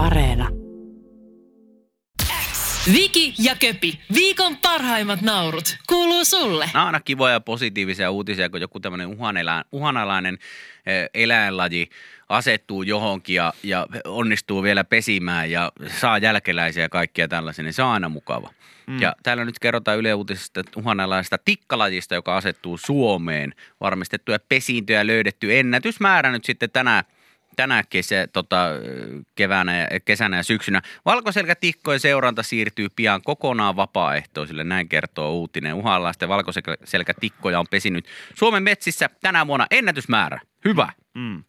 Areena. Viki ja Köpi, viikon parhaimmat naurut, kuuluu sulle. Nämä on aina kivoja ja positiivisia uutisia, kun joku tämmöinen uhanelä, uhanalainen eh, eläinlaji asettuu johonkin ja, ja onnistuu vielä pesimään ja saa jälkeläisiä ja kaikkia tällaisia, niin se on aina mukava. Mm. Ja täällä nyt kerrotaan Yle Uutisista uhanalaisesta tikkalajista, joka asettuu Suomeen. Varmistettu ja pesiinty ja löydetty ennätysmäärä nyt sitten tänä, tänä kesä, tota, keväänä, ja, kesänä ja syksynä. Valkoselkätikkojen seuranta siirtyy pian kokonaan vapaaehtoisille, näin kertoo uutinen. Uhanalaisten valkoselkätikkoja on pesinyt Suomen metsissä tänä vuonna ennätysmäärä. Hyvä. Mm.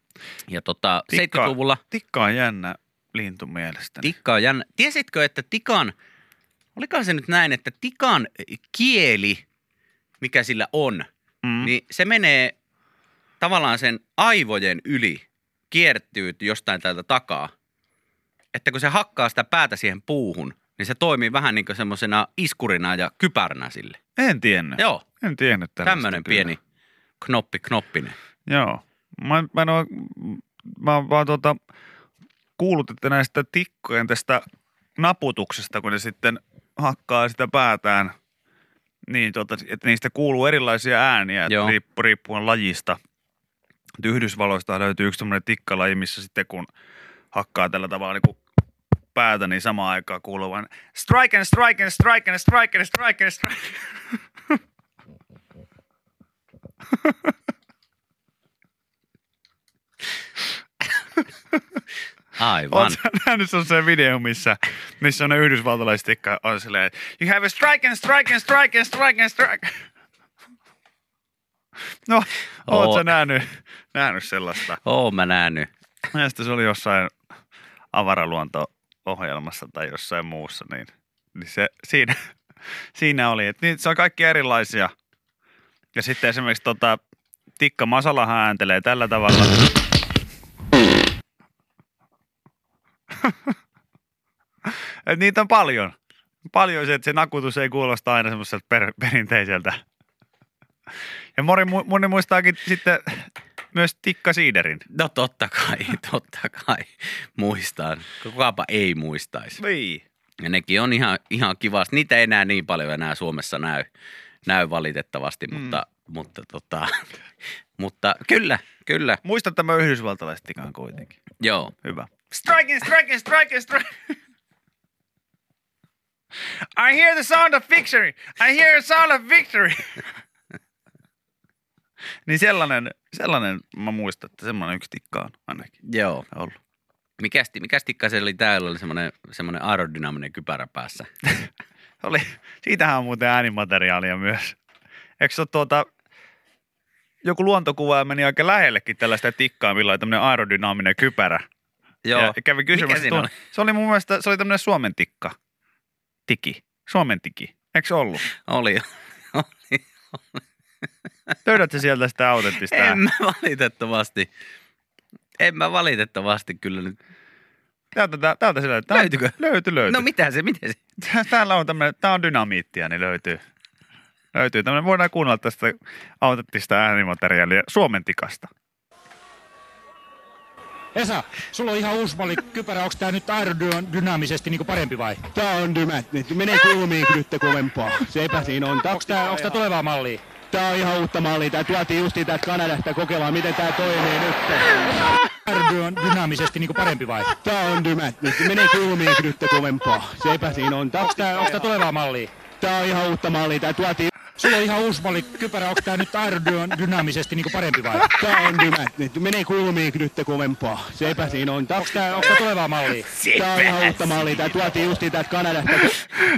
Ja tota, Tikka, 70-luvulla tikka on jännä lintu mielestäni. tikka on jännä. Tiesitkö, että tikan, olikohan se nyt näin, että tikan kieli, mikä sillä on, mm. niin se menee tavallaan sen aivojen yli, kiertyy jostain täältä takaa. Että kun se hakkaa sitä päätä siihen puuhun, niin se toimii vähän niin kuin semmoisena iskurina ja kypäränä sille. En tiennyt. Joo, En tiennyt tällaista tämmöinen kyllä. pieni knoppi knoppinen. Joo. Mä, mä, en oo, mä oon vaan tuota, kuullut, että näistä tikkojen tästä naputuksesta, kun ne sitten hakkaa sitä päätään, niin tuota, että niistä kuuluu erilaisia ääniä, Joo. riippu, riippuen lajista. Yhdysvalloista löytyy yksi tämmöinen tikkalaji, missä sitten kun hakkaa tällä tavalla niin kuin päätä, niin samaan aikaan kuuluu vain strike and strike and strike and strike and strike and strike. Aivan. Oletko nähnyt se video, missä, missä on ne yhdysvaltalaiset tikka on silleen, you have a strike and strike and strike and strike and strike. No, oot Oo. sä nähnyt, nähnyt sellaista? Oon mä nähnyt. Mielestäni se oli jossain avaraluonto-ohjelmassa tai jossain muussa, niin, niin se, siinä, siinä oli, että niin, se on kaikki erilaisia. Ja sitten esimerkiksi tota, Tikka Masalahan ääntelee tällä tavalla. Et niitä on paljon. Paljon se, että se nakutus ei kuulosta aina semmoiselta per, perinteiseltä. Ja moni, moni muistaakin sitten myös Tikka Siiderin. No totta kai, totta kai. Muistan. Kukaapa ei muistaisi. Niin. Ja nekin on ihan, ihan kivasti. Niitä ei enää niin paljon enää Suomessa näy, näy valitettavasti, Mm. mutta, mutta, tota, mutta kyllä, kyllä. Muista tämä yhdysvaltalaiset tikan kuitenkin. Joo. Hyvä. And strike and strike. I hear the sound of victory. I hear the sound of victory. niin sellainen, sellainen mä muistan, että semmoinen yksi tikka on ainakin Joo. ollut. Mikäs, mikäs tikka se oli täällä? Oli semmoinen, semmoinen aerodynaaminen kypärä päässä. Oli, siitähän on muuten äänimateriaalia myös. Eikö se ole tuota, joku luontokuva meni aika lähellekin tällaista tikkaa, millä oli tämmöinen aerodynaaminen kypärä. Joo. Ja kävi kysymässä. Mikä oli? Se oli mun mielestä, se oli tämmöinen Suomen tikka. Tiki. Suomen tiki. Eikö se ollut? Oli. Löydätkö sieltä sitä autenttista? En mä valitettavasti. En mä valitettavasti kyllä nyt. Täältä, täältä, täältä sillä, tää, Löytyykö? Löytyy, löytyy. No mitä se, miten se? Täällä on tämmöinen, tää on dynamiittia, niin löytyy. Löytyy tämmöinen, voidaan kuunnella tästä autenttista äänimateriaalia Suomen tikasta. Esa, sulla on ihan uusi malli kypärä. Onko tää nyt aerodynaamisesti niinku parempi vai? Tää on dymät, nyt menee kulmiin nyt kovempaa. Sepä siinä on. Onko tää tulevaa mallia? Tää on ihan uutta mallia. Tää tuotiin justiin täältä Kanadasta kokeillaan, miten tää toimii nyt. Aerodynaamisesti niinku parempi vai? Tää on dymät, nyt menee kulmiin nyt kovempaa. Sepä siinä on. Tää, Onko tää, onks tää tulevaa mallia? tää on ihan uutta mallia. Tää tuotiin Sulla on ihan uusi malli kypärä. Onko tää nyt aerodynaamisesti niinku parempi vai? Tää on dymät, nyt menee kulmiin nyt kovempaa. Sepä siinä on. Onko tää, onks tää tulevaa mallia? tää on ihan uutta mallia. Tää tuotiin justiin täältä Kanadasta.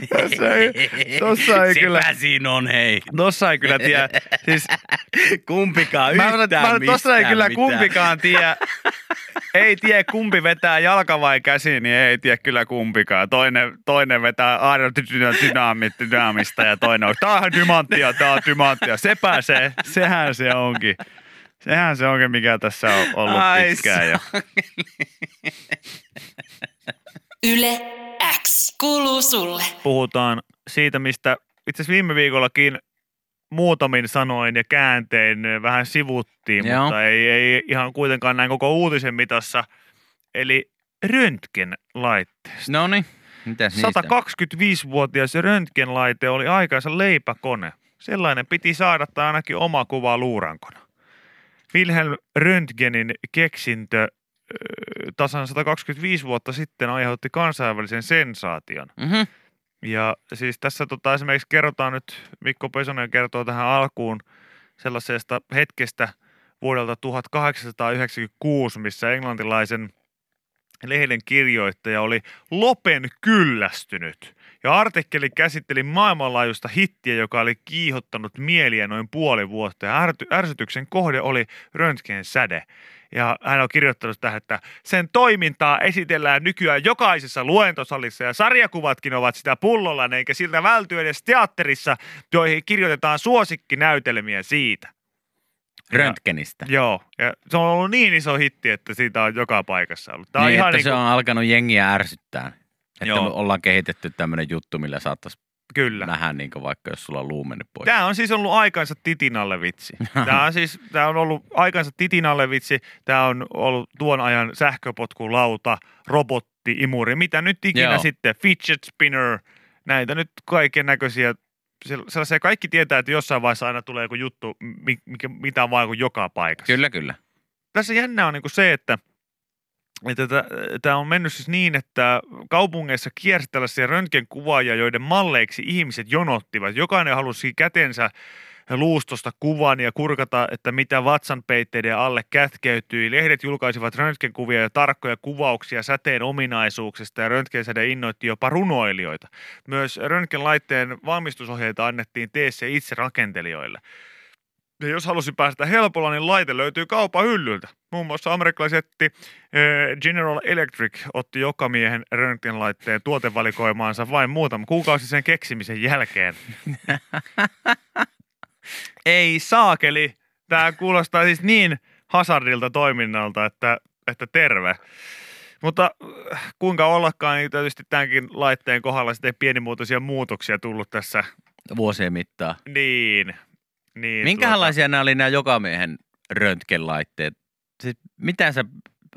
Tossa ei, tossa ei kyllä, Sepä siinä on, hei. tossa ei kyllä tiedä. Siis, Kumpikaan mä, yhtään mä, tossa ei mistään kyllä mitään. kumpikaan tiedä. Ei tiedä kumpi vetää jalka vai käsi, niin ei tiedä kyllä kumpikaan. Toinen, toinen vetää aerodynaamista ja toinen on, tää on dymanttia, tää on dymanttia. Se pääsee, sehän se onkin. Sehän se onkin, mikä tässä on ollut Ai pitkään jo. Yle X kuuluu sulle. Puhutaan siitä, mistä itse asiassa viime viikollakin muutamin sanoin ja kääntein vähän sivuttiin, Joo. mutta ei, ei ihan kuitenkaan näin koko uutisen mitassa. Eli röntgenlaitteesta. No niin, mitäs niistä? 125-vuotias röntgenlaite oli aikansa leipäkone. Sellainen piti saada tai ainakin oma kuva luurankona. Wilhelm Röntgenin keksintö tasan 125 vuotta sitten aiheutti kansainvälisen sensaation. Mhm. Ja siis tässä tota, esimerkiksi kerrotaan nyt, Mikko Pesonen kertoo tähän alkuun sellaisesta hetkestä vuodelta 1896, missä englantilaisen lehden kirjoittaja oli lopen kyllästynyt. Ja artikkeli käsitteli maailmanlaajuista hittiä, joka oli kiihottanut mieliä noin puoli vuotta. Ja ärsytyksen kohde oli röntgen säde. Ja hän on kirjoittanut tähän, että sen toimintaa esitellään nykyään jokaisessa luentosalissa ja sarjakuvatkin ovat sitä pullolla, eikä siltä välty edes teatterissa, joihin kirjoitetaan suosikkinäytelmiä siitä. Röntgenistä. Joo, ja se on ollut niin iso hitti, että siitä on joka paikassa ollut. Tämä niin, on ihan että niin se kuin, on alkanut jengiä ärsyttää. Että Joo. me ollaan kehitetty tämmöinen juttu, millä saattaisi kyllä. nähdä niin vaikka, jos sulla on luu mennyt pois. Tämä on siis ollut aikansa titinalle vitsi. Tämä on siis, tämä on ollut aikansa titinalle vitsi. Tämä on ollut tuon ajan sähköpotkulauta, robotti, imuri, mitä nyt ikinä Joo. sitten, fidget spinner, näitä nyt kaiken näköisiä. Sellaisia kaikki tietää, että jossain vaiheessa aina tulee joku juttu, mi- mikä, mitä on vaan joka paikassa. Kyllä, kyllä. Tässä jännä on niin se, että että tämä on mennyt siis niin, että kaupungeissa kiersi tällaisia röntgenkuvaajia, joiden malleiksi ihmiset jonottivat. Jokainen halusi kätensä luustosta kuvan ja kurkata, että mitä vatsanpeitteiden alle kätkeytyi. Lehdet julkaisivat röntgenkuvia ja tarkkoja kuvauksia säteen ominaisuuksista ja röntgensäde innoitti jopa runoilijoita. Myös röntgenlaitteen valmistusohjeita annettiin teessä itse rakentelijoille. Ja jos halusi päästä helpolla, niin laite löytyy kaupan hyllyltä. Muun muassa amerikkalaisetti eh, General Electric otti joka miehen röntgenlaitteen tuotevalikoimaansa vain muutama kuukausi sen keksimisen jälkeen. Ei saakeli. Tämä kuulostaa siis niin hazardilta toiminnalta, että, että terve. Mutta äh, kuinka ollakaan, niin tietysti tämänkin laitteen kohdalla sitten pienimuotoisia muutoksia tullut tässä. Vuosien mittaan. Niin. Niin Minkälaisia nämä oli nämä jokamiehen röntgenlaitteet? Siis mitä sä,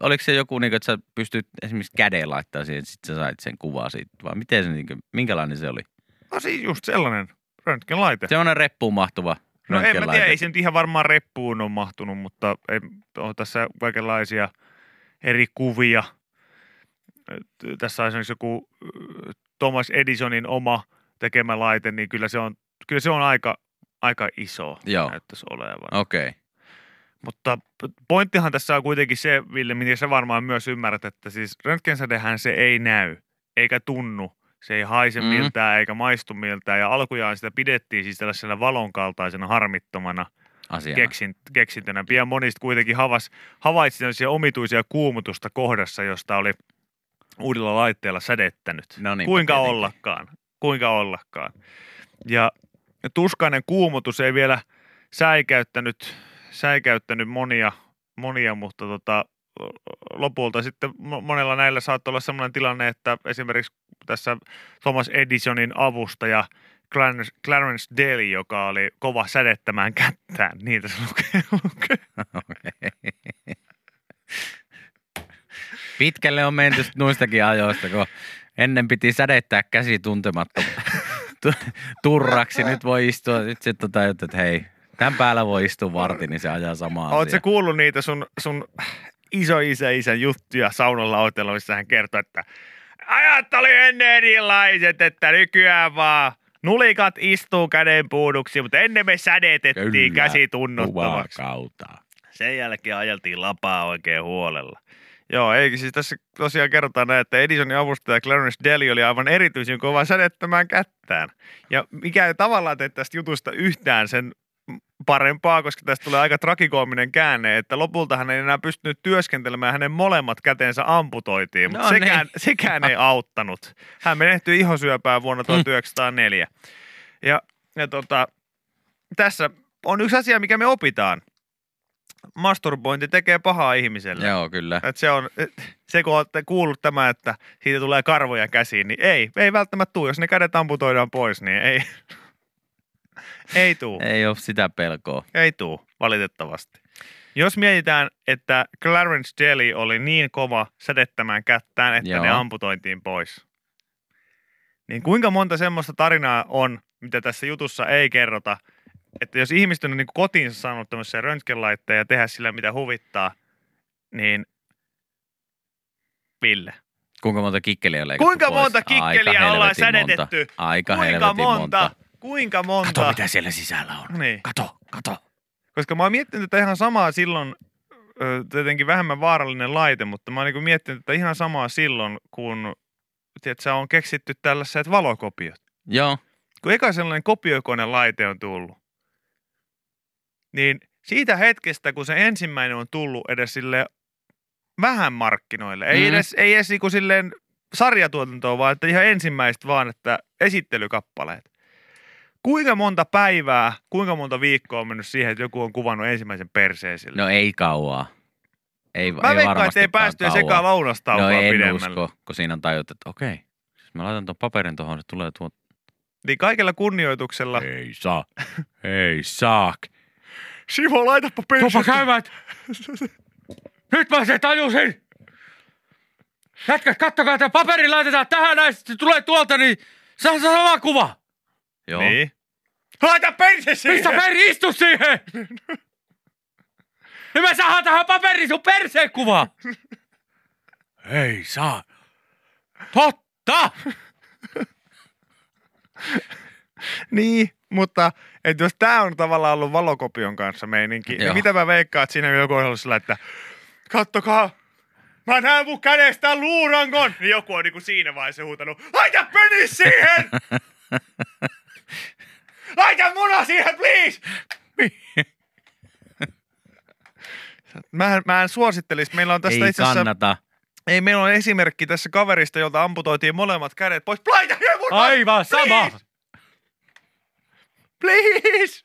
oliko se joku, niin kuin, että sä pystyt esimerkiksi käden laittaa siihen, että sit sä sait sen kuvaa siitä, vai miten se, niin kuin, minkälainen se oli? Tuota, no siis just sellainen röntgenlaite. Semmoinen reppuun mahtuva No en mä tiedä, ei se nyt ihan varmaan reppuun ole mahtunut, mutta ei, on tässä kaikenlaisia eri kuvia. Tässä on esimerkiksi joku Thomas Edisonin oma tekemä laite, niin kyllä se on, kyllä se on aika, aika iso Joo. näyttäisi olevan. Okei. Okay. Mutta pointtihan tässä on kuitenkin se, Ville, mitä sä varmaan myös ymmärrät, että siis röntgensädehän se ei näy eikä tunnu. Se ei haise Mm. miltään eikä maistu miltään. Ja alkujaan sitä pidettiin siis tällaisena valonkaltaisena harmittomana Asiana. keksin, keksintönä. Pian monista kuitenkin havas, havaitsi tällaisia omituisia kuumutusta kohdassa, josta oli uudella laitteella sädettänyt. No niinpä Kuinka tietenkin. ollakaan. Kuinka ollakaan. Ja tuskainen kuumutus ei vielä säikäyttänyt, säikäyttänyt monia, monia mutta tota, lopulta sitten mo- monella näillä saattoi olla sellainen tilanne, että esimerkiksi tässä Thomas Edisonin avustaja Clarence, Clarence Daly, joka oli kova sädettämään kättään, niitä se lukee. lukee. Pitkälle on menty noistakin ajoista, kun ennen piti sädettää käsi tuntematta turraksi. Nyt voi istua, nyt sitten tota, että hei, tämän päällä voi istua vartin, niin se ajaa samaa Oletko asiaa. kuullut niitä sun, sun iso isä isän juttuja saunan lauteella, missä hän kertoi, että ajat oli ennen erilaiset, että nykyään vaan nulikat istuu käden puuduksi, mutta ennen me sädetettiin käsi tunnottomaksi. kautta. Sen jälkeen ajeltiin lapaa oikein huolella. Joo, eikä siis tässä tosiaan kerrotaan näin, että Edisonin avustaja Clarence Daly oli aivan erityisen kova sädettämään kättään. Ja mikä ei tavallaan tee tästä jutusta yhtään sen parempaa, koska tästä tulee aika trakikoominen käänne, että lopulta hän ei enää pystynyt työskentelemään, hänen molemmat kätensä amputoitiin, mutta No sekään, niin. sekään ei auttanut. Hän menehtyi ihosyöpään vuonna 1904. Ja, ja tota, tässä on yksi asia, mikä me opitaan. Masturbointi tekee pahaa ihmiselle. Joo, kyllä. Et se on, et se kun olette kuullut tämä, että siitä tulee karvoja käsiin, niin ei, ei välttämättä tuu. Jos ne kädet amputoidaan pois, niin ei, ei tuu. Ei ole sitä pelkoa. Ei tuu, valitettavasti. Jos mietitään, että Clarence Jelly oli niin kova sädettämään kättään, että Joo. ne amputointiin pois, niin kuinka monta semmoista tarinaa on, mitä tässä jutussa ei kerrota, että jos ihmiset on niin kotiinsa saanut tämmöisen röntgenlaitteen ja tehdä sillä mitä huvittaa, niin Ville. Kuinka monta kikkeliä on leikattu Kuinka pois? monta Aika kikkeliä ollaan helvetin monta. sädetetty? Aika Kuinka helvetin monta? monta. Kuinka monta? Kato, mitä siellä sisällä on. Niin. Kato, kato. Koska mä oon miettinyt tätä ihan samaa silloin, tietenkin vähemmän vaarallinen laite, mutta mä oon niin miettinyt tätä ihan samaa silloin, kun tiedätkö, on keksitty tällaiset valokopiot. Joo. Kun eka sellainen kopioikoinen laite on tullut, niin siitä hetkestä, kun se ensimmäinen on tullut edes sille vähän markkinoille, ei Mm. edes, ei edes niin kuin silleen sarjatuotantoa, vaan että ihan ensimmäistä vaan, että esittelykappaleet. Kuinka monta päivää, kuinka monta viikkoa on mennyt siihen, että joku on kuvannut ensimmäisen perseen sille? No ei kauaa. Ei, Mä ei veikkaan, että ei päästy sekaan No lounastaukoa en pidemmälle. usko, kun siinä on tajut, että okei. Jos mä laitan tuon paperin tuohon, se tulee tuo. Niin kaikella kunnioituksella. Ei saa. Ei saa. Simo, laitapa Tuopa persettä. käymään. Nyt mä sen tajusin. Jätkät, kattokaa, että paperi laitetaan tähän näin, sitten se tulee tuolta, niin se on sama kuva. Joo. Niin. Laita perse siihen! Mistä peri istu siihen? Niin me saadaan tähän paperiin sun perseen kuva. Ei saa. Totta! Niin, mutta että jos tämä on tavallaan ollut valokopion kanssa meininki, niin Joo. mitä mä veikkaan, että siinä joku on ollut sillä, että kattokaa, mä näen mun kädestä luurangon. Niin joku on niinku siinä vaiheessa huutanut, laita penis siihen! laita muna siihen, please! Mä mä en suosittelisi. Meillä on tästä Ei itse asiassa... kannata. Ei, meillä on esimerkki tässä kaverista, jolta amputoitiin molemmat kädet pois. Laita muna! Aivan sama. Please!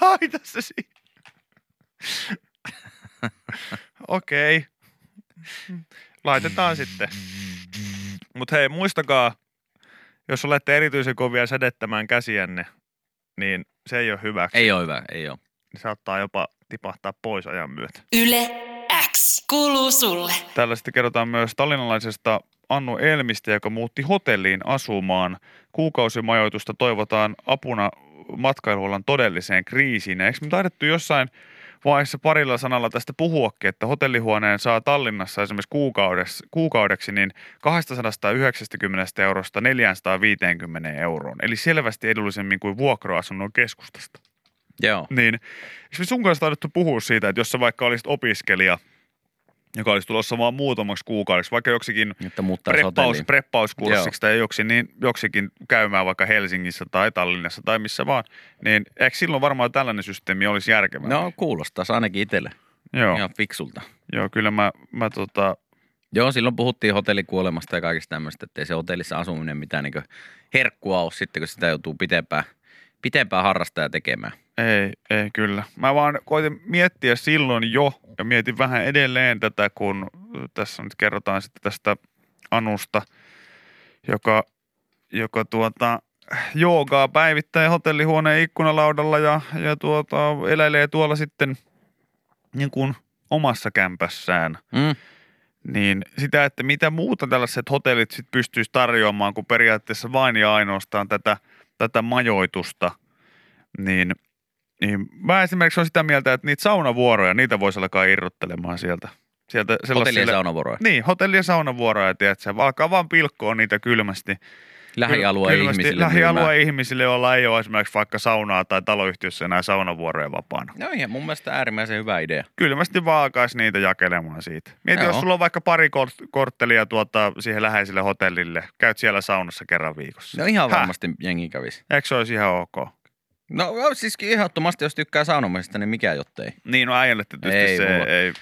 Laita se siihen. Okei. Okay. Laitetaan sitten. Mutta hei, muistakaa, jos olette erityisen kovia sädettämään käsiänne, niin se ei ole hyväksi. Ei ole hyvä, ei ole. Se saattaa jopa tipahtaa pois ajan myötä. Yle X kuuluu sulle. Täällä sitten kerrotaan myös tallinnalaisesta Annu Elmistä, joka muutti hotelliin asumaan. Kuukausimajoitusta toivotaan apuna matkailualan todelliseen kriisiin. Ja Eikö me taidettu jossain vaiheessa parilla sanalla tästä puhuakin, että hotellihuoneen saa Tallinnassa esimerkiksi kuukaudeksi, kuukaudeksi niin 290 eurosta 450 euroon. Eli selvästi edullisemmin kuin vuokra-asunnon keskustasta. Joo. Niin, eikö me sun kanssa taidettu puhua siitä, että jos sä vaikka olisit opiskelija, joka olisi tulossa vaan muutamaksi kuukaudeksi, vaikka joksikin Että preppaus, preppauskurssiksi tai joksi, niin joksikin käymään vaikka Helsingissä tai Tallinnassa tai missä vaan, niin eikö silloin varmaan tällainen systeemi olisi järkevä? No kuulostaa ainakin itselle. joo, Ihan fiksulta. joo, kyllä mä, mä tota, Joo, silloin puhuttiin hotellikuolemasta ja kaikista tämmöistä, että ei se hotellissa asuminen mitään niin herkkua ole sitten, kun sitä joutuu pitempään, pitempään harrastaa ja tekemään. Ei, ei kyllä. Mä vaan koitin miettiä silloin jo ja mietin vähän edelleen tätä, kun tässä nyt kerrotaan sitten tästä Anusta, joka, joka tuota, joogaa päivittäin hotellihuoneen ikkunalaudalla ja, ja tuota, eläilee tuolla sitten niin kuin omassa kämpässään. Mm. Niin sitä, että mitä muuta tällaiset hotellit sit pystyisi tarjoamaan kuin periaatteessa vain ja ainoastaan tätä, tätä majoitusta, niin, niin mä esimerkiksi olen sitä mieltä, että niitä saunavuoroja, niitä voisi alkaa irrottelemaan sieltä. sieltä Hotellien saunavuoroja. Niin, hotelli- ja saunavuoroja, tiedätkö, alkaa vaan pilkkoa niitä kylmästi. Lähialueen Kylmästi ihmisille Lähialueen myymään. ihmisille, joilla ei ole esimerkiksi vaikka saunaa tai taloyhtiössä enää saunavuoroja vapaana. No ihan mun mielestä äärimmäisen hyvä idea. Kylmästi vaan alkaisi niitä jakelemaan siitä. Mieti, Joo. jos sulla on vaikka pari kort- korttelia tuota, siihen läheiselle hotellille, käyt siellä saunassa kerran viikossa. No ihan Häh? varmasti jengi kävisi. Eikö se olisi ihan ok? No siis ehdottomasti, jos tykkää saunomisesta, niin mikä jottei. Niin, no äijälle tietysti Ei se mulla. ei.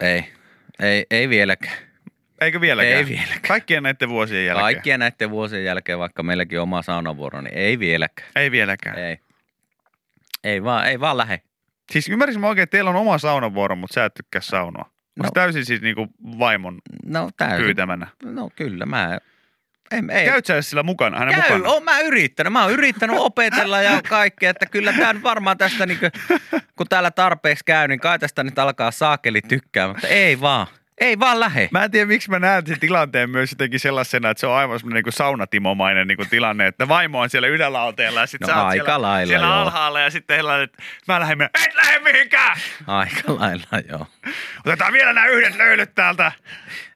Ei, ei, ei vieläkään. Eikö vieläkään? Ei vieläkään. Kaikkien näiden vuosien jälkeen. Kaikkien näiden vuosien jälkeen, vaikka meilläkin on oma saunavuoro, niin ei vieläkään. Ei vieläkään. Ei. Ei vaan, ei vaan lähe. Siis ymmärsin mä oikein, että teillä on oma saunavuoro, mutta sä et tykkää saunoa. No. No. täysin siis niinku vaimon No täysin. pyytämänä. No kyllä, mä Ei, ei. Käyt sä sillä mukana, hänen Käy, mukana? oon mä yrittänyt. Mä oon yrittänyt opetella ja kaikkea, että kyllä nyt varmaan tästä, niin kuin, kun täällä tarpeeksi käy, niin kai tästä nyt alkaa saakeli tykkää, mutta ei vaan. Ei vaan lähe. Mä en tiedä, miksi mä näen sen tilanteen myös jotenkin sellaisena, että se on aivan semmoinen niin saunatimomainen niin kuin tilanne, että vaimo on siellä ylälauteella ja sitten No sä oot aika siellä, lailla, siellä joo. alhaalla ja sitten sellainen, että mä lähden, et lähde mihinkään! Aika lailla, joo. Otetaan vielä nämä yhdet löylyt täältä.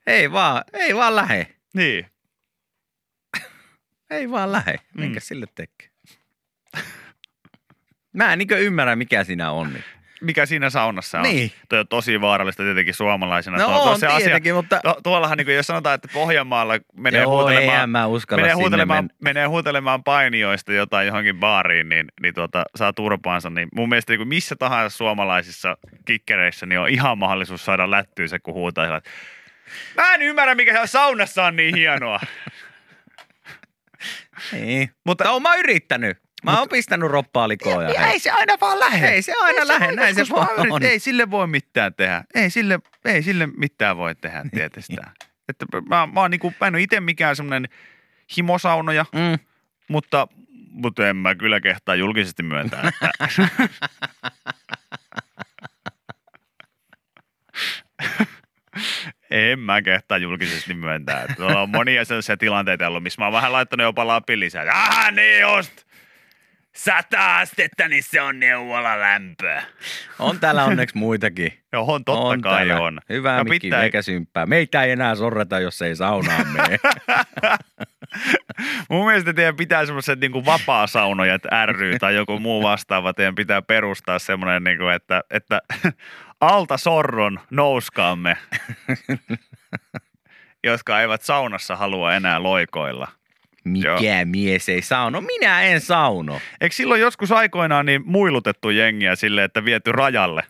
Ei vaan, ei vaan lähe. Niin. Ei vaan lähe. Mm. Minkä sille tekee? Mä en niin ymmärrä, mikä siinä on. Niin. Mikä siinä saunassa on? Niin. Toi on tosi vaarallista tietenkin suomalaisena. No Tuo- tuo on se asia- tietenkin, mutta... Tu- tuollahan, niin kuin, jos sanotaan, että Pohjanmaalla menee Joo, huutelemaan, mä menee huutelemaan, mennä. menee huutelemaan painijoista jotain johonkin baariin, niin, niin tuota, saa turpaansa. Niin mun mielestä niin kuin missä tahansa suomalaisissa kikkereissä niin on ihan mahdollisuus saada lättyä se, kun huutaa. Mä en ymmärrä, mikä saunassa on niin hienoa. Niin. Mutta oon mä yrittänyt. Mä oon pistänyt roppaa likoon. Ja hei. se aina vaan lähde. Ei se aina lähde, näin se vaan on. Ei sille voi mitään tehdä. Ei sille, ei sille mitään voi tehdä tietysti. että mä, mä, oon niinku, mä en ole itse mikään semmoinen himosaunoja, Mm. mutta, mutta en mä kyllä kehtaa julkisesti myöntää. Että en mä kehtaa julkisesti myöntää. Että Tuolla on monia sellaisia tilanteita ollut, missä mä oon vähän laittanut jopa lapin lisää. Ah niin just! Sata astetta, niin se on neuvola lämpöä. On täällä onneksi muitakin. Joo, on totta on kai täällä. on. Hyvää No Mikki, pitää- eikä symppää. Meitä ei enää sorreta, jos ei saunaan mene. Mun mielestä teidän pitää semmoiset niin vapaa-saunojat ry tai joku muu vastaava. Teidän pitää perustaa semmoinen, niin kuin, että, että alta sorron nouskaamme, jotka eivät saunassa halua enää loikoilla. Joo. Mikä mies ei sauno? Minä en sauno. Eikö silloin joskus aikoinaan niin muilutettu jengiä sille, että viety rajalle?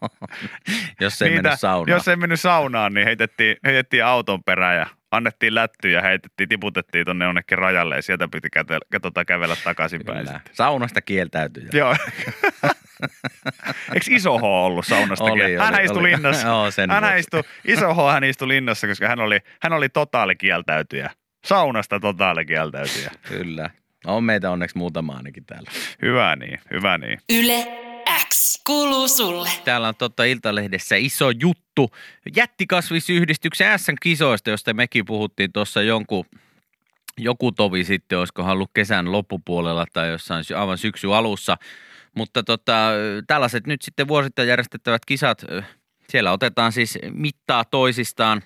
jos ei mennyt saunaan. Jos ei mennyt saunaan, niin heitettiin, heitettiin auton perään ja annettiin lättyjä, heitettiin, tiputettiin tonne jonnekin rajalle ja sieltä piti käte, tota, kävellä takaisinpäin. Saunasta kieltäytyjä. Joo. Eikö iso H ollut saunasta? Oli, hän oli, istui oli. linnassa. Joo, sen hän istui, iso H hän istui linnassa, koska hän oli, hän oli totaalikieltäytyjä. Saunasta totaalikieltäytyjä. Kyllä. On meitä onneksi muutama ainakin täällä. Hyvä niin, hyvä niin. Yle X kuuluu sulle. Täällä on totta Iltalehdessä iso juttu jättikasvisyhdistyksen S-kisoista, josta mekin puhuttiin tuossa jonkun joku tovi sitten, olisikohan ollut kesän loppupuolella tai jossain sy- aivan syksy alussa. Mutta tota, tällaiset nyt sitten vuosittain järjestettävät kisat, siellä otetaan siis mittaa toisistaan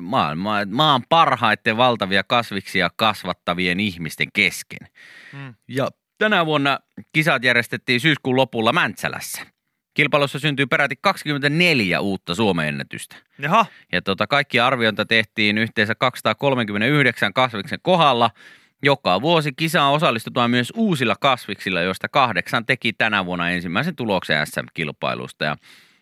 maailma, maan parhaiten valtavia kasviksia kasvattavien ihmisten kesken. Mm. Ja tänä vuonna kisat järjestettiin syyskuun lopulla Mäntsälässä. Kilpailussa syntyy peräti 24 uutta Suomen ennätystä. Jaha, Ja tota, kaikki arviointa tehtiin yhteensä 239 kasviksen kohdalla. Joka vuosi kisaan osallistutaan myös uusilla kasviksilla, joista kahdeksan teki tänä vuonna ensimmäisen tuloksen SM-kilpailusta. Ja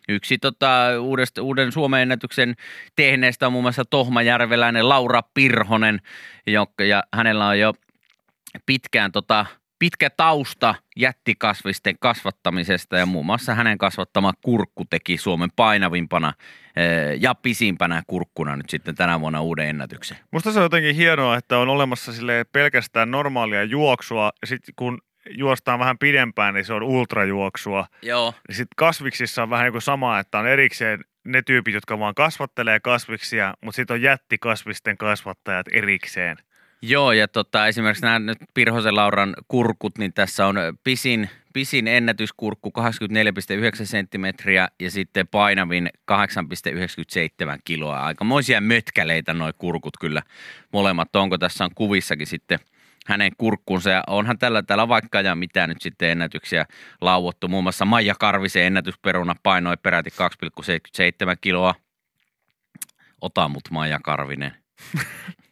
yksi tota, uudesta, uuden Suomen ennätyksen tehneestä on muun muassa Tohmajärveläinen Laura Pirhonen, joka, ja hänellä on jo pitkään tota, pitkä tausta jättikasvisten kasvattamisesta ja muun muassa hänen kasvattama kurkku teki Suomen painavimpana eh, ja pisimpänä kurkkuna nyt sitten tänä vuonna uuden ennätyksen. musta se on jotenkin hienoa, että on olemassa sille pelkästään normaalia juoksua ja sitten kun juostaan vähän pidempään, niin se on ultrajuoksua. Joo. Ja sitten kasviksissa on vähän niin kuin sama, että on erikseen ne tyypit, jotka vaan kasvattelee kasviksia, mutta sitten on jättikasvisten kasvattajat erikseen. Joo, ja tota, esimerkiksi nämä nyt Pirhosen Lauran kurkut, niin tässä on pisin, pisin ennätyskurkku 84,9 senttimetriä ja sitten painavin 8,97 kiloa. Aikamoisia mötkäleitä noi kurkut kyllä molemmat. Onko tässä on kuvissakin sitten hänen kurkkunsa ja onhan tällä, täällä vaikka ja mitä nyt sitten ennätyksiä lauottu. Muun muassa Maija Karvisen ennätysperuna painoi peräti 2,77 kiloa. Ota mut Maija Karvinen,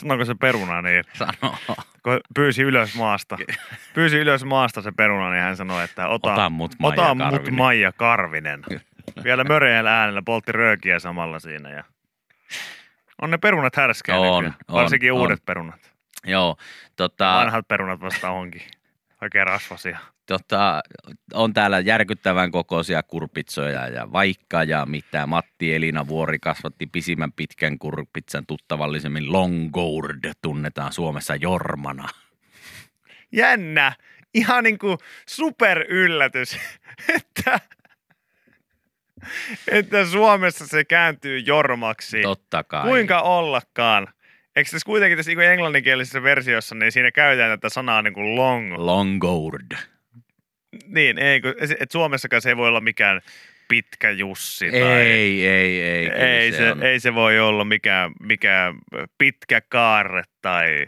Sanoiko se peruna niin? sanoo. Kun pyysi ylös maasta, pyysi ylös maasta se peruna, niin hän sanoi, että ota, Ota mut Maija ota mut Karvinen. Maija Karvinen. Vielä möreällä äänellä poltti röökiä samalla siinä. Ja... On ne perunat härskejä On, nykyään, on, varsinkin on. uudet perunat. Joo, tota, Vanhat perunat vasta onkin oikein rasvasia. Tota, on täällä järkyttävän kokoisia kurpitsoja ja vaikka ja mitä. Matti Elina Vuori kasvatti pisimmän pitkän kurpitsan tuttavallisemmin Longgourd, tunnetaan Suomessa Jormana. Jännä. Ihan niin kuin super yllätys, että, että Suomessa se kääntyy jormaksi. Totta kai. Kuinka ollakaan? Eikö tässä kuitenkin tässä niin englanninkielisessä versiossa, niin siinä käytetään tätä sanaa niin kuin long. Longgourd. Niin, ei, kun, et Suomessakaan se ei voi olla mikään pitkä Jussi. Tai, Ei, ei, ei. ei, se, on. ei se voi olla mikään, mikään pitkä kaarre tai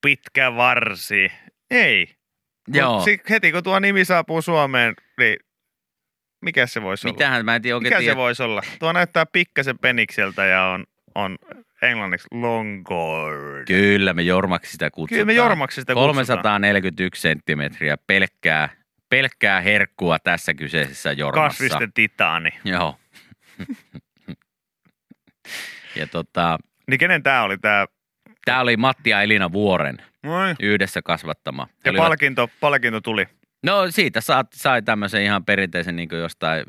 pitkä varsi. Ei. Mut Joo. sit heti kun tuo nimi saapuu Suomeen, niin mikä se voisi olla? Mitähän mä en tiedä Mikä tiedä. se voisi olla? Tuo näyttää pikkasen penikseltä ja on, on englanniksi longboard. Kyllä me jormaksi sitä kutsutaan. Kyllä me jormaksi sitä kutsutaan. 341 senttimetriä pelkkää, pelkkää herkkua tässä kyseisessä jormassa. Kasvisten titaani. Joo. ja tota, Niin kenen tää oli tää? tää oli Matti ja Elina Vuoren Moi. yhdessä kasvattama. Ja olivat- palkinto, palkinto tuli. No siitä saat, sai tämmöisen ihan perinteisen niin jostain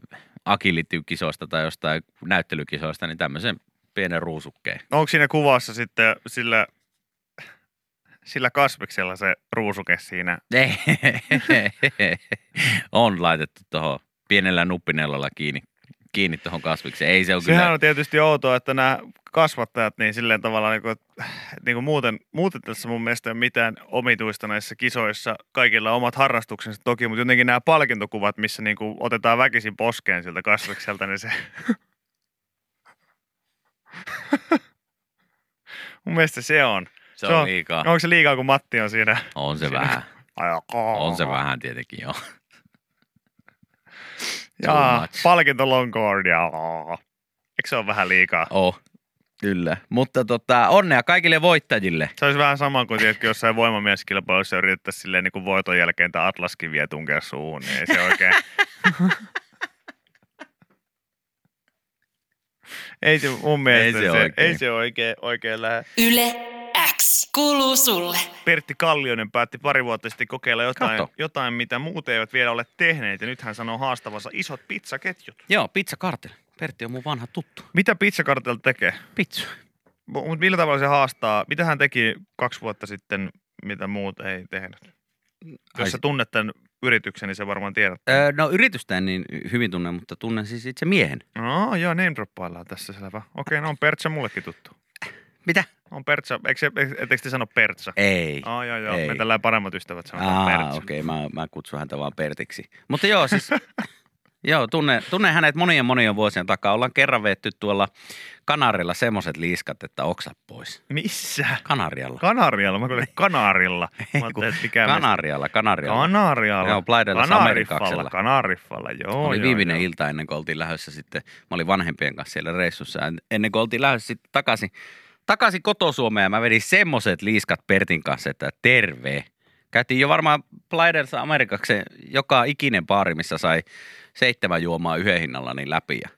akilitykisoista tai jostain näyttelykisoista, niin tämmöisen pienen ruusukkeen. Onko siinä kuvassa sitten sillä, sillä kasviksella se ruusuke siinä? On laitettu tuohon pienellä nuppinellolla kiinni, kiinni tuohon kasvikseen. Ei se ole Sehän kyllä... on tietysti outoa, että nämä kasvattajat niin silleen tavalla niin kuin, niin kuin muuten, muuten tässä mun mielestä ei ole mitään omituista näissä kisoissa. Kaikilla on omat harrastuksensa toki, mutta jotenkin nämä palkintokuvat, missä niin kuin otetaan väkisin poskeen siltä kasvikselta, niin se... mun mielestä se on. Se on liikaa. Onko se liikaa, kun Matti on siinä? On se Siinä- vähän. On se vähän tietenkin, joo. Too Ja much. palkinto Longboard ja... Eikö se ole vähän liikaa? Oh, kyllä. Mutta tota, onnea kaikille voittajille. Se olisi vähän sama kuin tiedätkö, jossain voimamieskilpailussa yritettäisiin silleen niin kuin voiton jälkeen tämä atlaskiviä tunkea suuhun, niin ei se oikein... ei se mun mielestä Ei se se, oikein. ei se oikein, oikein lähde. Yle kuuluu sulle. Pertti Kallionen päätti pari vuotta sitten kokeilla jotain, Kato. jotain, mitä muut eivät vielä ole tehneet. Ja nyt hän sanoo haastavansa isot pizzaketjut. Joo, pizza kartel. Pertti on mun vanha tuttu. Mitä pizzakartel tekee? Pizza. Mutta millä tavalla se haastaa? Mitä hän teki kaksi vuotta sitten, mitä muut ei tehnyt? Jos sä tunnet tämän yrityksen, niin sä varmaan tiedät. Öö, no yritystä en niin hyvin tunne, mutta tunnen siis itse miehen. No joo, name droppaillaan tässä selvä. Okei, no on Pertsa mullekin tuttu. Mitä? On Pertsa, eikö, se- etteikö te sano Pertsa? Ei. Oh, joo, joo, Ei. me tällä paremmat ystävät sanotaan Aa, Pertsa. okei, okay, mä, mä kutsun häntä vaan Pertiksi. Mutta joo, siis, joo, tunne, tunne hänet monien monien vuosien takaa. Ollaan kerran vetty tuolla Kanarilla semmoset liiskat, että oksat pois. Missä? Kanarialla. Kanarialla, mä kuulin Kanarilla. Mä ajattelin, mikä Kanarialla, Kanarialla. Kanarialla. Joo, Playa de las Kanariffalla, joo. oli joo, viimeinen joo. ilta ennen kuin oltiin lähdössä sitten. Mä olin vanhempien kanssa siellä reissussa. Ennen kuin oltiin lähdössä sitten takaisin, takaisin kotosuomeen. Ja mä vedin semmoset liiskat Pertin kanssa, että terve. Käytiin jo varmaan Plaidelsa Amerikaksi joka ikinen baari, missä sai seitsemän juomaa yhden hinnalla niin läpi. Ja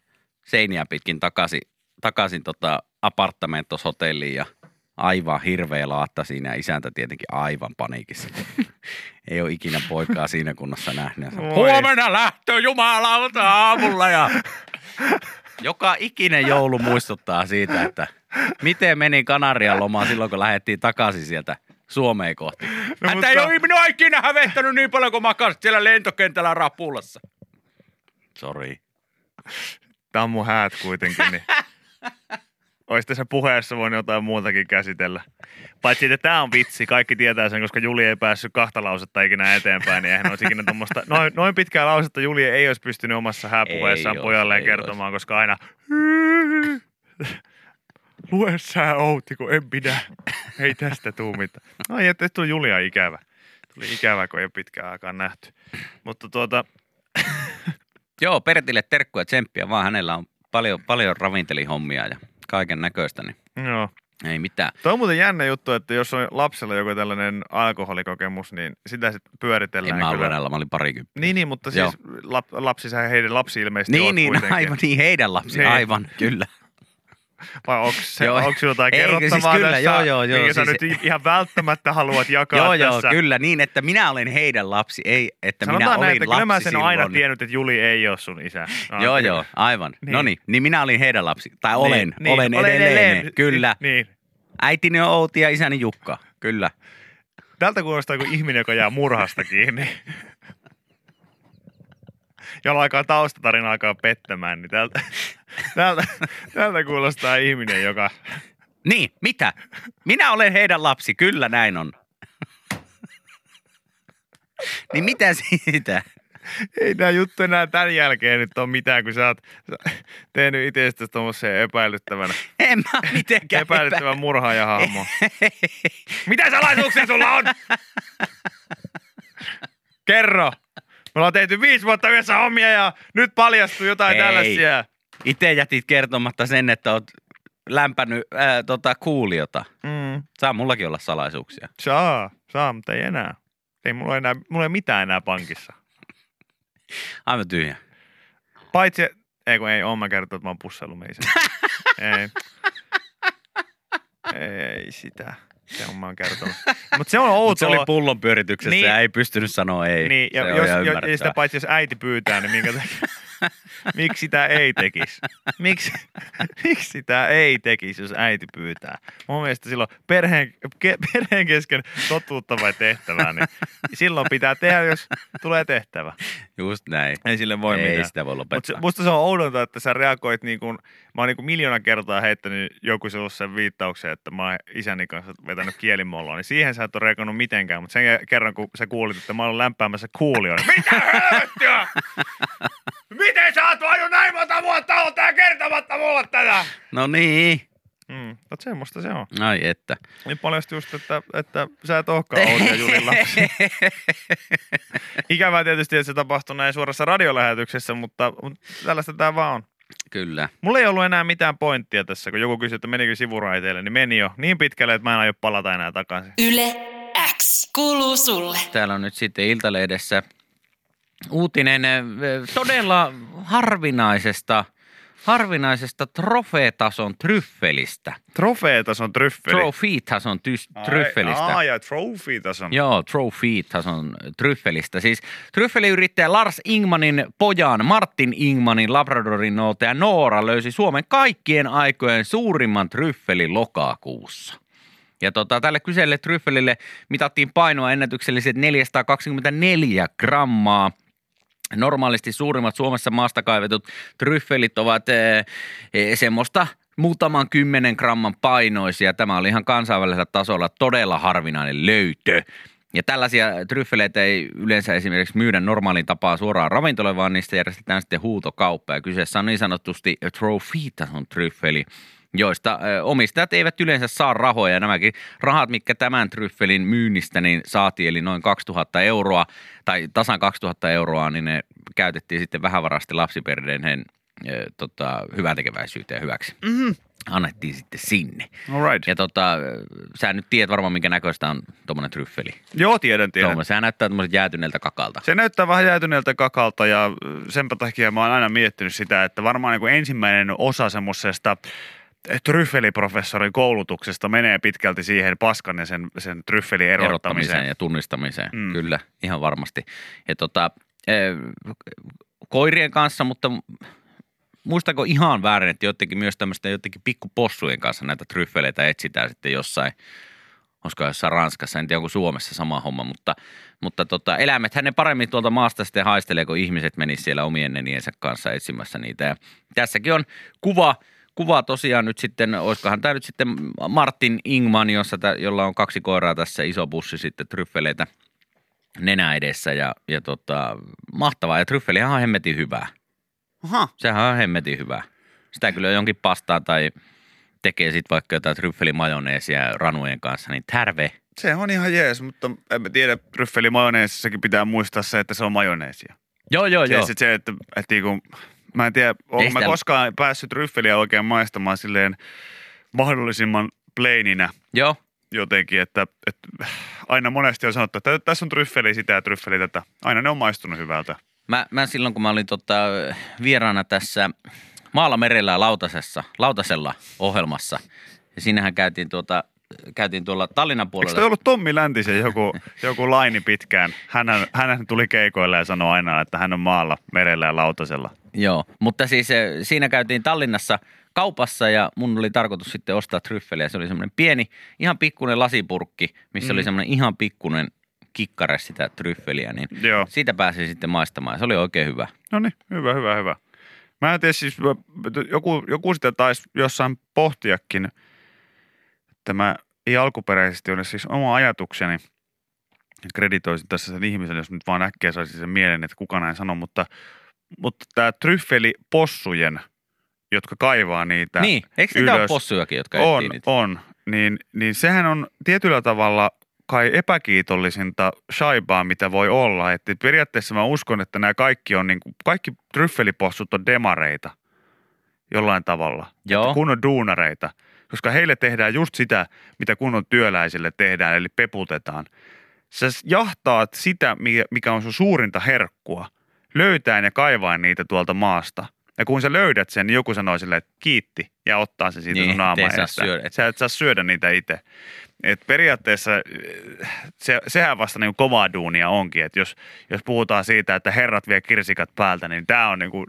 seiniä pitkin takaisin, takaisin tota apartamentoshotelliin ja aivan hirveä laatta siinä ja isäntä tietenkin aivan paniikissa. Ei ole ikinä poikaa siinä kunnossa nähnyt. Sanoi. Huomenna lähtö jumalauta aamulla ja joka ikinen joulu muistuttaa siitä, että miten meni Kanarian lomaa silloin, kun lähdettiin takaisin sieltä Suomeen kohti. No, Häntä mutta- ei ole minua ikinä hävettänyt niin paljon kuin makasit siellä lentokentällä rapulassa. Sori. Tää on mun häät kuitenkin, niin Ois tässä puheessa voinut jotain muutakin käsitellä. Paitsi, että tämä on vitsi, kaikki tietää sen, koska Juli ei päässyt kahta lausetta ikinä eteenpäin, niin eihän olisi ikinä tommoista, noin, noin pitkää lausetta Juli ei olisi pystynyt omassa hääpuheessaan Ei pojalleen kertomaan, koska aina lue sä Outi, kun en pidä. Ei tästä tuu mitään. No ei, että tuli Julia ikävä. Tuli ikävä, kun ei ole pitkään aikaan nähty. Mutta tuota, Joo, Pertille terkkuja tsemppiä, vaan hänellä on paljon, paljon ravintelihommia ja kaiken näköistä, niin joo. ei mitään. Tuo on muuten jännä juttu, että jos on lapsella joku tällainen alkoholikokemus, niin sitä sitten En pyöritellään mä ollut kyllä. mä olin parikymmentä. Niin, niin, mutta Joo. siis lap, lapsi, heidän lapsi ilmeisesti Niin, niin, kuitenkin. aivan, niin heidän lapsi, Niin. aivan, kyllä. Vai onko, se, Joo. onko jotain Eikö siis kerrottavaa kyllä, tässä, joo, joo, joo, minkä siis- nyt ihan välttämättä haluat jakaa Joo, joo, tässä? kyllä, niin, että minä olen heidän lapsi, ei, että minä Sanotaan olin näin, että lapsi kyllä mä sen silloin. aina tiennyt, että Juli ei ole sun isä. No, Joo, kyllä. joo, aivan. Niin. No niin, niin minä olin heidän lapsi. Tai olen, Niin, olen niin, edelleen. Kyllä. Niin. Äitini on Outi ja isäni Jukka. Kyllä. Tältä kuulostaa kuin ihminen, joka jää murhasta kiinni. Jolla alkaa taustatarina alkaa pettämään, niin tältä, tältä, tältä kuulostaa ihminen, joka... Niin, mitä? Minä olen heidän lapsi, kyllä näin on. niin mitä siitä? Ei tämä juttu enää tämän jälkeen nyt ole mitään, kun sä oot tehnyt itsestäsi tuommoisen epäilyttävän, En mä mitenkään epäilyttävän murhaajahahmo. Mitä salaisuuksia sulla on? Kerro. Me ollaan tehty viisi vuotta yhdessä hommia ja nyt paljastuu jotain Ei. tällaisia. Itse jätit kertomatta sen, että oot lämpänyt ää, tota, kuuliota. Mm. Saa mullakin olla salaisuuksia. Saa, saa, mutta ei enää. Ei mulla enää, mulla ei mitään enää pankissa. Aivan tyhjä. Paitsi, ei kun ei oo, mä kertonut, että mä oon pussaillut meisen. ei. Ei sitä. Se on mä oon kertonut. Mutta se on Mut outoa. se oli pullon pyörityksessä Niin. ja ei pystynyt sanoa ei. Niin, ja, se jos, jo, ja sitä paitsi jos äiti pyytää, niin minkä takia? Miksi sitä ei tekisi? Miksi, miksi sitä ei tekisi, jos äiti pyytää? Mun mielestä silloin perheen, ke, perheen kesken totuuttava tehtävää, niin silloin pitää tehdä, jos tulee tehtävä. Just näin. Ei sille voi ei mitään. sitä voi Mutta lopettaa. musta se on oudonta, että sä reagoit niin kuin, mä oon niin kuin miljoona kertaa heittänyt joku sellaisen viittauksen, että mä oon isäni kanssa vetänyt kielimolloa, niin siihen sä et ole reagoinut mitenkään, mutta sen kerran kun sä kuulit, että mä oon lämpäämässä kuulijoita. Mitä helvettiä? Miten sä oot voinut näin monta vuotta olla tää kertomatta mulle tätä? No niin. Mm, mutta semmoista se on. Ai että. Niin paljastui just, että, että sä et olekaan Outi ja Julin lapsi. Ikävää tietysti, että se tapahtui näin suorassa radiolähetyksessä, mutta, mutta tällaista tää vaan on. Kyllä. Mulla ei ollut enää mitään pointtia tässä, kun joku kysyi, että menikö sivuraiteille, niin meni jo niin pitkälle, että mä en aio palata enää takaisin. Yle X kuuluu sulle. Täällä on nyt sitten Iltalehdessä uutinen eh, todella harvinaisesta, harvinaisesta trofeetason tryffelistä. Trofeetason tryffeli. Trofeetason tys- tryffelistä. Aa, ja trofeetason. Joo, trophy-tason tryffelistä. Siis tryffeliyrittäjä Lars Ingmanin pojan Martin Ingmanin Labradorin noutaja Noora löysi Suomen kaikkien aikojen suurimman tryffelin lokakuussa. Ja tota, tälle kyseelle tryffelille mitattiin painoa ennätykselliset 424 grammaa. Normaalisti suurimmat Suomessa maasta kaivetut tryffelit ovat eh, eh, semmoista muutaman kymmenen gramman painoisia. Tämä oli ihan kansainvälisellä tasolla todella harvinainen löytö. Ja tällaisia tryffeleitä ei yleensä esimerkiksi myydä normaalin tapaan suoraan ravintoloille, vaan niistä järjestetään sitten huutokauppa. Ja kyseessä on niin sanotusti trophy-tason tryffeli, joista omistajat eivät yleensä saa rahoja. Ja nämäkin rahat, mitkä tämän tryffelin myynnistä niin saatiin, eli noin 2000 euroa tai tasan 2000 euroa, niin ne käytettiin sitten vähävarasti lapsiperheiden tota, hyvän tekeväisyyteen hyväksi. Mm-hmm. Annettiin sitten sinne. All right. Ja tota, sä nyt tiedät varmaan, minkä näköistä on tuommoinen tryffeli. Joo, tiedän, tiedän. Tuommoinen, sehän näyttää tuommoiset jäätyneeltä kakalta. Se näyttää vähän jäätyneeltä kakalta ja sen takia mä oon aina miettinyt sitä, että varmaan niin kuin ensimmäinen osa semmoisesta tryffeliprofessorin koulutuksesta menee pitkälti siihen paskan ja sen, sen tryffelin erottamiseen. erottamiseen ja tunnistamiseen, Mm. kyllä, ihan varmasti. Ja tota, eh, koirien kanssa, mutta muistako ihan väärin, että jotenkin myös tämmöisten jotenkin pikkupossujen kanssa näitä tryffeleitä etsitään sitten jossain, olisiko jossain Ranskassa, en tiedä onko Suomessa sama homma, mutta, mutta tota, eläimethän ne paremmin tuolta maasta sitten haistelee, kun ihmiset menis siellä omien neniensä kanssa etsimässä niitä. Ja tässäkin on kuva, kuva tosiaan nyt sitten, olisikohan tämä nyt sitten Martin Ingman, jossa jolla on kaksi koiraa tässä, iso bussi sitten tryffeleitä nenä edessä ja, ja tota, mahtavaa. Ja tryffelihän on hemmetin hyvää. Aha. Sehän on hemmetin hyvää. Sitä kyllä jonkin pastaan tai tekee sitten vaikka jotain tryffelimajoneesia ranujen kanssa, niin tärve. Se on ihan jees, mutta en mä tiedä, tryffeli majoneesissakin pitää muistaa se, että se on majoneesia. Joo, joo, joo. Se, se, että, että niinku, mä en tiedä, onko mä koskaan päässyt tryffeliä oikein maistamaan silleen mahdollisimman plaininä Joo, jotenkin, että, että aina monesti on sanottu, että tässä on tryffeli sitä ja tryffeli tätä. Aina ne on maistunut hyvältä. Mä, mä silloin, kun mä olin tota, vieraana tässä Maalla merellä ja lautasessa, lautasella ohjelmassa. Ja siinähän käytiin, tuota, käytiin tuolla Tallinnan Eikö puolella. toi ollut Tommi Läntisen joku, joku laini pitkään? Hän, hän tuli keikoille ja sanoi aina, että hän on maalla, merellä ja lautasella. Joo, mutta siis eh, siinä käytiin Tallinnassa kaupassa ja mun oli tarkoitus sitten ostaa tryffeliä. Se oli semmoinen pieni, ihan pikkunen lasipurkki, missä Mm. oli semmoinen ihan pikkunen kikkare sitä tryffeliä, niin Joo. siitä pääsin sitten maistamaan. Se oli oikein hyvä. No niin, hyvä, hyvä, hyvä. Mä en tiedä siis, joku, joku sitä taisi jossain pohtiakin, että mä ei alkuperäisesti ole siis oma ajatukseni, kreditoisin tässä sen ihmisen, jos nyt vaan äkkiä saisi sen mielen, että kuka näin sanoo, mutta, mutta tämä tryffeli possujen, jotka kaivaa niitä niin, eikö niitä ole possujakin, jotka on, niitä? on, niin, niin sehän on tietyllä tavalla kai epäkiitollisinta shaibaa, mitä voi olla. Että periaatteessa mä uskon, että nämä kaikki on, niin kuin, kaikki tryffelipossut on demareita jollain tavalla. Joo. Että kunnon duunareita, koska heille tehdään just sitä, mitä kunnon työläisille tehdään, eli peputetaan. Sä jahtaat sitä, mikä- mikä on sun suurinta herkkua, löytäen ja kaivaen niitä tuolta maasta. Ja kun sä löydät sen, niin joku sanoo silleen, että kiitti ja ottaa se siitä Niin, sun naama et saa edestä. syödä. Sä et saa syödä niitä itse. Et periaatteessa eh, se, sehän vasta niin kovaa duunia onkin, että jos, jos puhutaan siitä, että herrat vie kirsikat päältä, niin tämä on niin kuin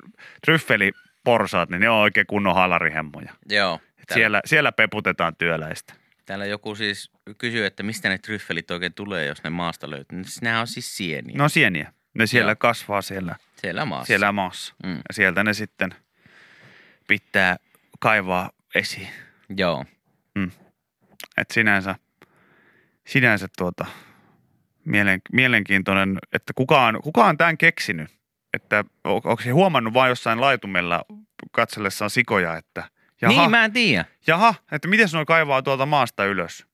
tryffeliporsaat, niin ne on oikein kunnon halarihemmoja. Joo. Täällä, siellä, siellä peputetaan työläistä. täällä joku siis kysyy, että mistä ne tryffelit oikein tulee, jos ne maasta löytyy. Niin Nehän on siis sieniä. No sieniä. Ne siellä Joo. kasvaa siellä, siellä maassa. siellä maassa. Mm. Ja sieltä ne sitten pitää kaivaa esiin. Joo. Et sinänsä, sinänsä tuota, mielen, mielenkiintoinen, että kuka on, kuka on tämän keksinyt? Että on- onko se huomannut vain jossain laitumella katsellessaan sikoja, että jaha, Niin, mä en tiedä. jaha että miten nuo kaivaa tuolta maasta ylös?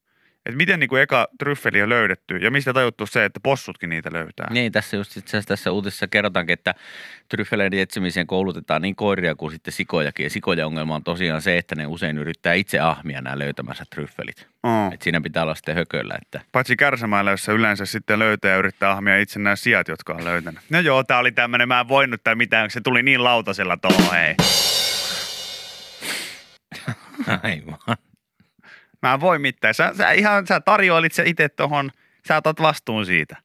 Että miten niin kuin eka tryffeli on löydetty ja mistä tajuttu se, että possutkin niitä löytää? Niin, tässä just itse asiassa tässä uutisessa kerrotaankin, että tryffeleiden etsimiseen koulutetaan niin koiria kuin sitten sikojakin. Ja sikoja ongelma on tosiaan se, että ne usein yrittää itse ahmia nämä löytämänsä tryffelit. Oh. Et siinä pitää olla sitten hököllä, että Paitsi kärsämäillä, jossa yleensä sitten löytää ja yrittää ahmia itse nämä sijat, jotka on löytänyt. No joo, tää oli tämmönen, mä en voinut tai mitään, se tuli niin lautasella tuohon, hei. aivan. Mä en voi mitään. Sä, sä ihan, sä tarjoilit se itse tohon, sä otat vastuun siitä.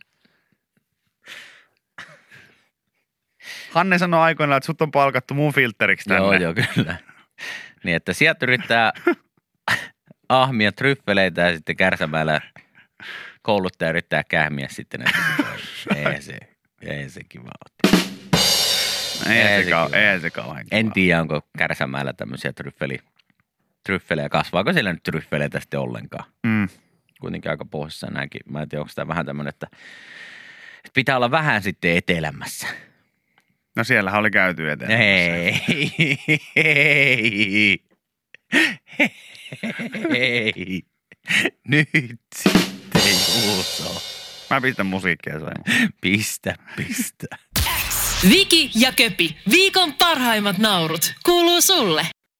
Hanne sanoi aikoinaan, että sut on palkattu mun filteriksi tänne. Joo, joo, kyllä. Niin, että sieltä yrittää ahmia tryffeleitä ja sitten kärsämällä kouluttaja yrittää kähmiä sitten näitä. Ei se, ei se kiva ole. Ei, Ei se, se kau- ei se kauhean kiva. En tiedä, onko kärsämällä tämmöisiä tryffeli, tryffelejä, kasvaako siellä nyt tryffeleitä sitten ollenkaan. Mm. Kuitenkin aika pohjoisessa näinkin. Mä en tiedä, onko tämä vähän tämmöinen, että, että pitää olla vähän sitten etelämässä. No siellähän oli käyty eteen. Ei, ei, ei. Nyt sitten Juuso. Mä pistän musiikkia soimaan. Pistä, pistä. Viki ja Köpi, viikon parhaimmat naurut, kuuluu sulle.